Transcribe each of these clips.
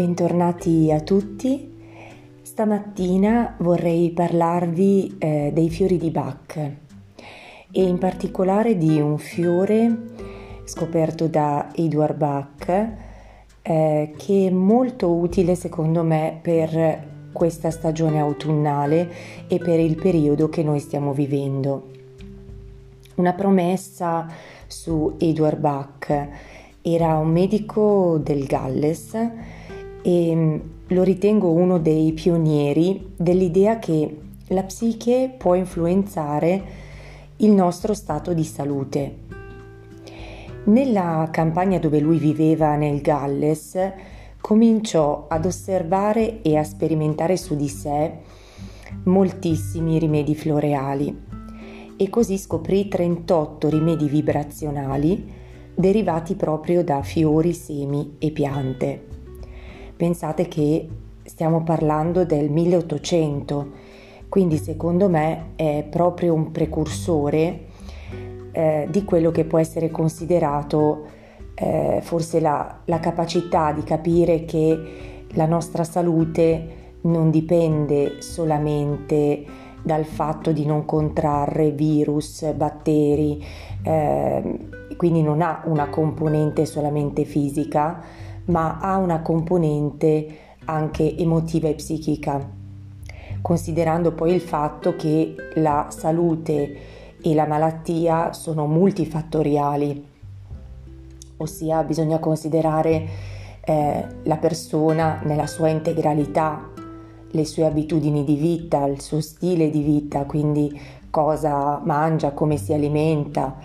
bentornati a tutti. Stamattina vorrei parlarvi eh, dei fiori di Bach e in particolare di un fiore scoperto da Edward Bach eh, che è molto utile secondo me per questa stagione autunnale e per il periodo che noi stiamo vivendo. Una promessa su Edward Bach era un medico del Galles e mm, lo ritengo uno dei pionieri dell'idea che la psiche può influenzare il nostro stato di salute. Nella campagna dove lui viveva nel Galles, cominciò ad osservare e a sperimentare su di sé moltissimi rimedi floreali e così scoprì 38 rimedi vibrazionali derivati proprio da fiori, semi e piante. Pensate che stiamo parlando del 1800, quindi secondo me è proprio un precursore eh, di quello che può essere considerato eh, forse la, la capacità di capire che la nostra salute non dipende solamente dal fatto di non contrarre virus, batteri, eh, quindi non ha una componente solamente fisica, ma ha una componente anche emotiva e psichica, considerando poi il fatto che la salute e la malattia sono multifattoriali, ossia bisogna considerare eh, la persona nella sua integralità, le sue abitudini di vita, il suo stile di vita, quindi cosa mangia, come si alimenta,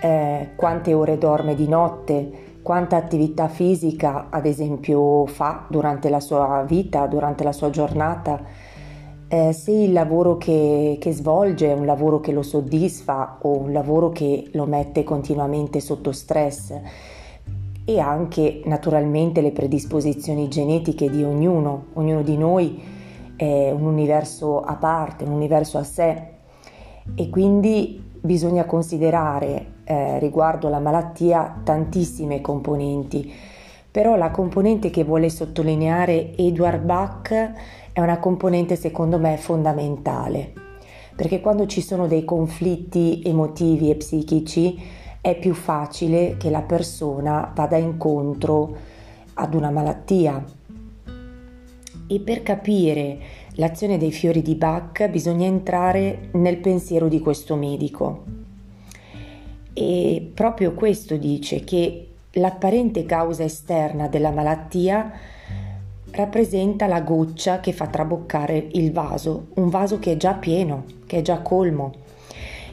eh, quante ore dorme di notte, quanta attività fisica ad esempio fa durante la sua vita, durante la sua giornata, eh, se il lavoro che, che svolge è un lavoro che lo soddisfa o un lavoro che lo mette continuamente sotto stress e anche naturalmente le predisposizioni genetiche di ognuno, ognuno di noi è un universo a parte, un universo a sé. E quindi bisogna considerare eh, riguardo la malattia tantissime componenti, però la componente che vuole sottolineare Edward Bach è una componente secondo me fondamentale, perché quando ci sono dei conflitti emotivi e psichici è più facile che la persona vada incontro ad una malattia. E per capire l'azione dei fiori di Bach bisogna entrare nel pensiero di questo medico. E proprio questo dice che l'apparente causa esterna della malattia rappresenta la goccia che fa traboccare il vaso, un vaso che è già pieno, che è già colmo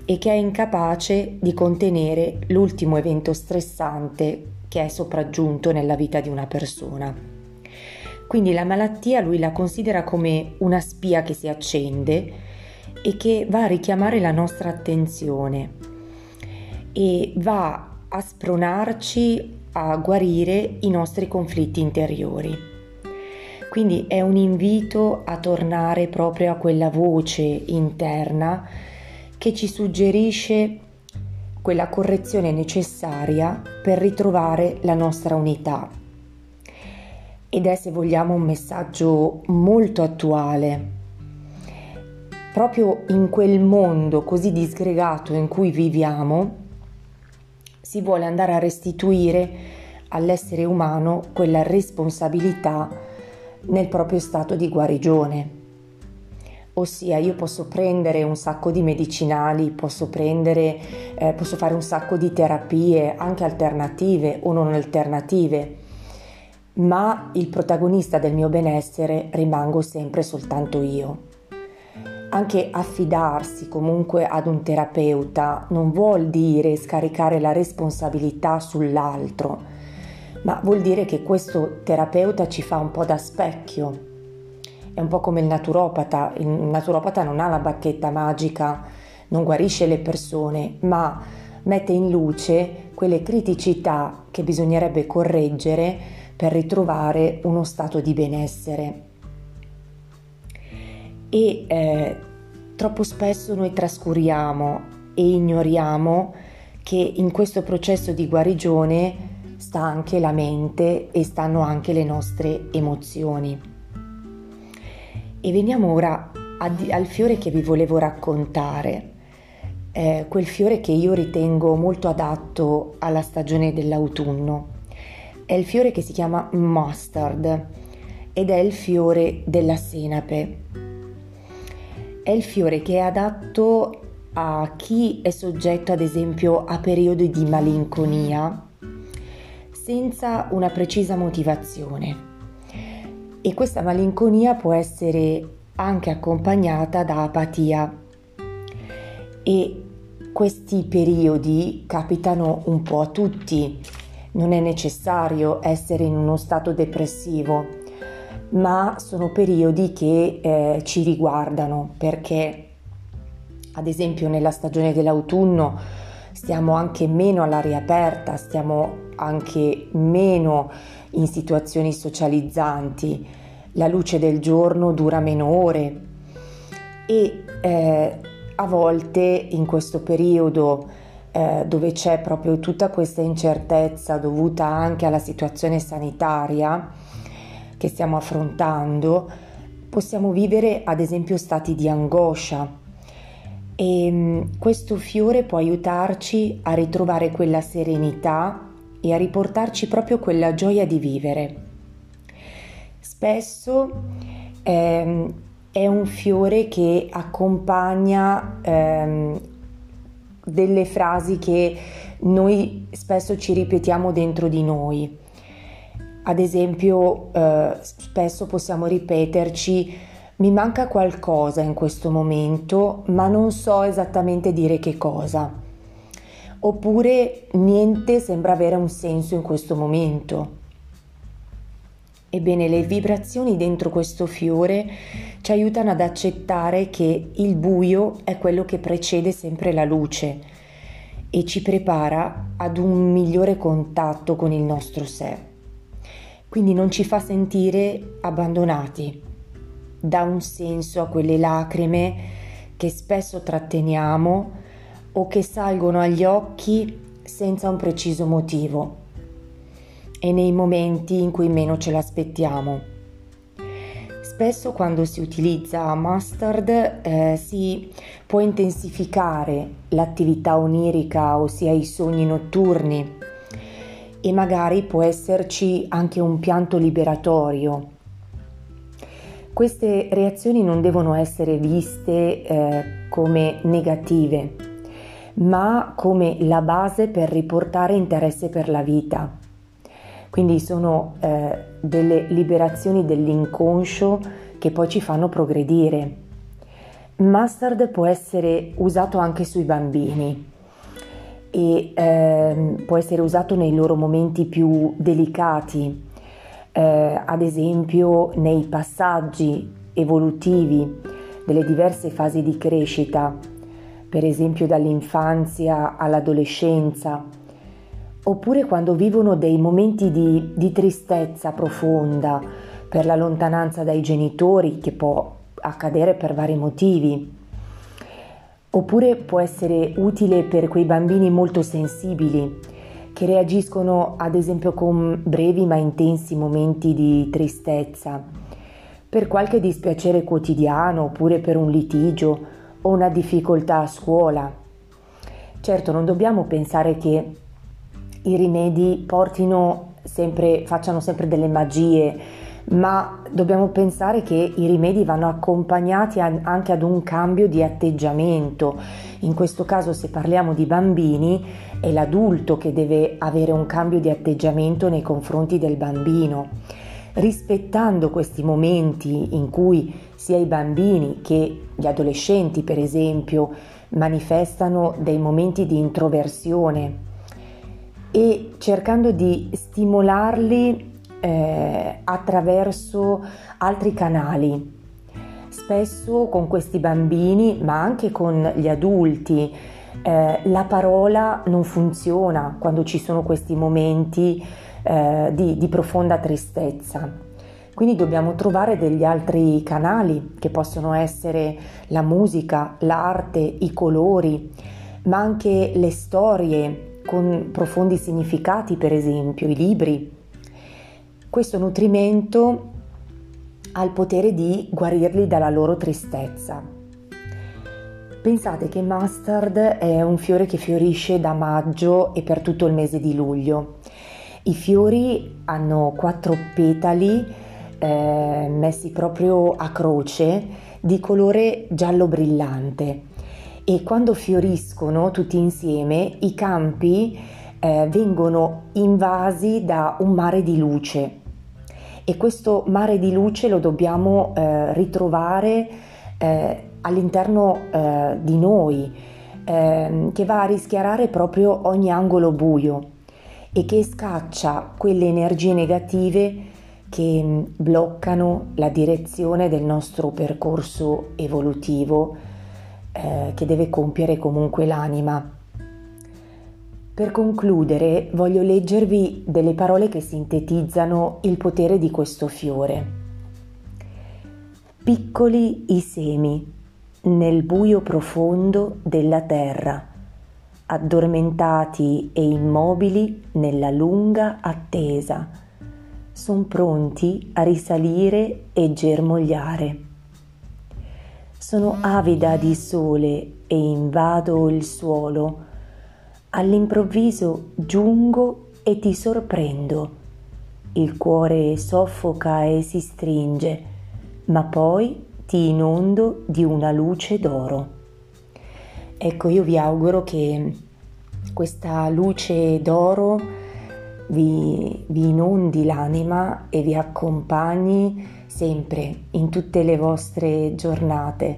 e che è incapace di contenere l'ultimo evento stressante che è sopraggiunto nella vita di una persona. Quindi la malattia lui la considera come una spia che si accende e che va a richiamare la nostra attenzione e va a spronarci a guarire i nostri conflitti interiori. Quindi è un invito a tornare proprio a quella voce interna che ci suggerisce quella correzione necessaria per ritrovare la nostra unità. Ed è, se vogliamo, un messaggio molto attuale. Proprio in quel mondo così disgregato in cui viviamo, si vuole andare a restituire all'essere umano quella responsabilità nel proprio stato di guarigione. Ossia, io posso prendere un sacco di medicinali, posso prendere, eh, posso fare un sacco di terapie, anche alternative o non alternative, ma il protagonista del mio benessere rimango sempre soltanto io anche affidarsi comunque ad un terapeuta non vuol dire scaricare la responsabilità sull'altro, ma vuol dire che questo terapeuta ci fa un po' da specchio. È un po' come il naturopata, il naturopata non ha la bacchetta magica, non guarisce le persone, ma mette in luce quelle criticità che bisognerebbe correggere per ritrovare uno stato di benessere e eh, troppo spesso noi trascuriamo e ignoriamo che in questo processo di guarigione sta anche la mente e stanno anche le nostre emozioni. E veniamo ora al fiore che vi volevo raccontare, eh, quel fiore che io ritengo molto adatto alla stagione dell'autunno. È il fiore che si chiama mustard ed è il fiore della senape. È il fiore che è adatto a chi è soggetto ad esempio a periodi di malinconia senza una precisa motivazione. E questa malinconia può essere anche accompagnata da apatia e questi periodi capitano un po' a tutti. Non è necessario essere in uno stato depressivo, ma sono periodi che eh, ci riguardano perché ad esempio nella stagione dell'autunno stiamo anche meno all'aria aperta, stiamo anche meno in situazioni socializzanti, la luce del giorno dura meno ore. E eh, a volte in questo periodo eh, dove c'è proprio tutta questa incertezza dovuta anche alla situazione sanitaria che stiamo affrontando, possiamo vivere ad esempio stati di angoscia e mm, questo fiore può aiutarci a ritrovare quella serenità e a riportarci proprio quella gioia di vivere. Spesso ehm, è un fiore che accompagna ehm, delle frasi che noi spesso ci ripetiamo dentro di noi. Ad esempio, eh, spesso possiamo ripeterci mi manca qualcosa in questo momento, ma non so esattamente dire che cosa. Oppure niente sembra avere un senso in questo momento. Ebbene, le vibrazioni dentro questo fiore ci aiutano ad accettare che il buio è quello che precede sempre la luce e ci prepara ad un migliore contatto con il nostro sé. Quindi non ci fa sentire abbandonati, dà un senso a quelle lacrime che spesso tratteniamo o che salgono agli occhi senza un preciso motivo e nei momenti in cui meno ce l'aspettiamo. Spesso quando si utilizza mustard eh, si può intensificare l'attività onirica, ossia i sogni notturni, e magari può esserci anche un pianto liberatorio queste reazioni non devono essere viste eh, come negative, ma come la base per riportare interesse per la vita. Quindi sono eh, delle liberazioni dell'inconscio che poi ci fanno progredire. Mustard può essere usato anche sui bambini e eh, può essere usato nei loro momenti più delicati, eh, ad esempio nei passaggi evolutivi delle diverse fasi di crescita, per esempio dall'infanzia all'adolescenza, oppure quando vivono dei momenti di, di tristezza profonda per la lontananza dai genitori, che può accadere per vari motivi. Oppure può essere utile per quei bambini molto sensibili che reagiscono ad esempio con brevi ma intensi momenti di tristezza, per qualche dispiacere quotidiano oppure per un litigio o una difficoltà a scuola. Certo, non dobbiamo pensare che i rimedi portino sempre, facciano sempre delle magie, ma dobbiamo pensare che i rimedi vanno accompagnati anche ad un cambio di atteggiamento. In questo caso, se parliamo di bambini, è l'adulto che deve avere un cambio di atteggiamento nei confronti del bambino, rispettando questi momenti in cui sia i bambini che gli adolescenti, per esempio, manifestano dei momenti di introversione e cercando di stimolarli eh, attraverso altri canali. Spesso con questi bambini, ma anche con gli adulti, eh, la parola non funziona quando ci sono questi momenti eh, di, di profonda tristezza. Quindi dobbiamo trovare degli altri canali che possono essere la musica, l'arte, i colori, ma anche le storie con profondi significati, per esempio i libri. Questo nutrimento ha il potere di guarirli dalla loro tristezza. Pensate che mustard è un fiore che fiorisce da maggio e per tutto il mese di luglio. I fiori hanno quattro petali eh, messi proprio a croce di colore giallo brillante e quando fioriscono tutti insieme i campi eh, vengono invasi da un mare di luce e questo mare di luce lo dobbiamo eh, ritrovare eh, all'interno eh, di noi ehm, che va a rischiarare proprio ogni angolo buio e che scaccia quelle energie negative che mm, bloccano la direzione del nostro percorso evolutivo eh, che deve compiere comunque l'anima. Per concludere voglio leggervi delle parole che sintetizzano il potere di questo fiore. Piccoli i semi nel buio profondo della terra addormentati e immobili nella lunga attesa, sono pronti a risalire e germogliare. Sono avida di sole e invado il suolo. All'improvviso giungo e ti sorprendo. Il cuore soffoca e si stringe, ma poi ti inondo di una luce d'oro. Ecco, io vi auguro che questa luce d'oro vi, vi inondi l'anima e vi accompagni sempre in tutte le vostre giornate.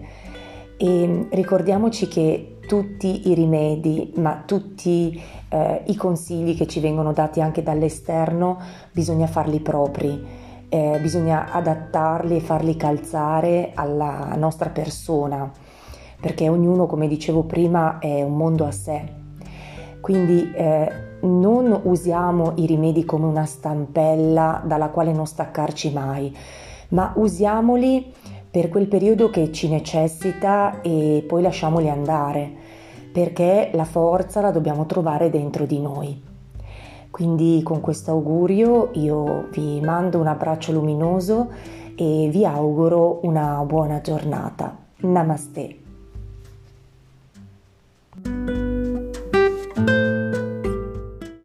E ricordiamoci che tutti i rimedi, ma tutti eh, i consigli che ci vengono dati anche dall'esterno, bisogna farli propri, eh, bisogna adattarli e farli calzare alla nostra persona perché ognuno, come dicevo prima, è un mondo a sé. Quindi eh, non usiamo i rimedi come una stampella dalla quale non staccarci mai, ma usiamoli per quel periodo che ci necessita e poi lasciamoli andare, perché la forza la dobbiamo trovare dentro di noi. Quindi con questo augurio io vi mando un abbraccio luminoso e vi auguro una buona giornata. Namaste.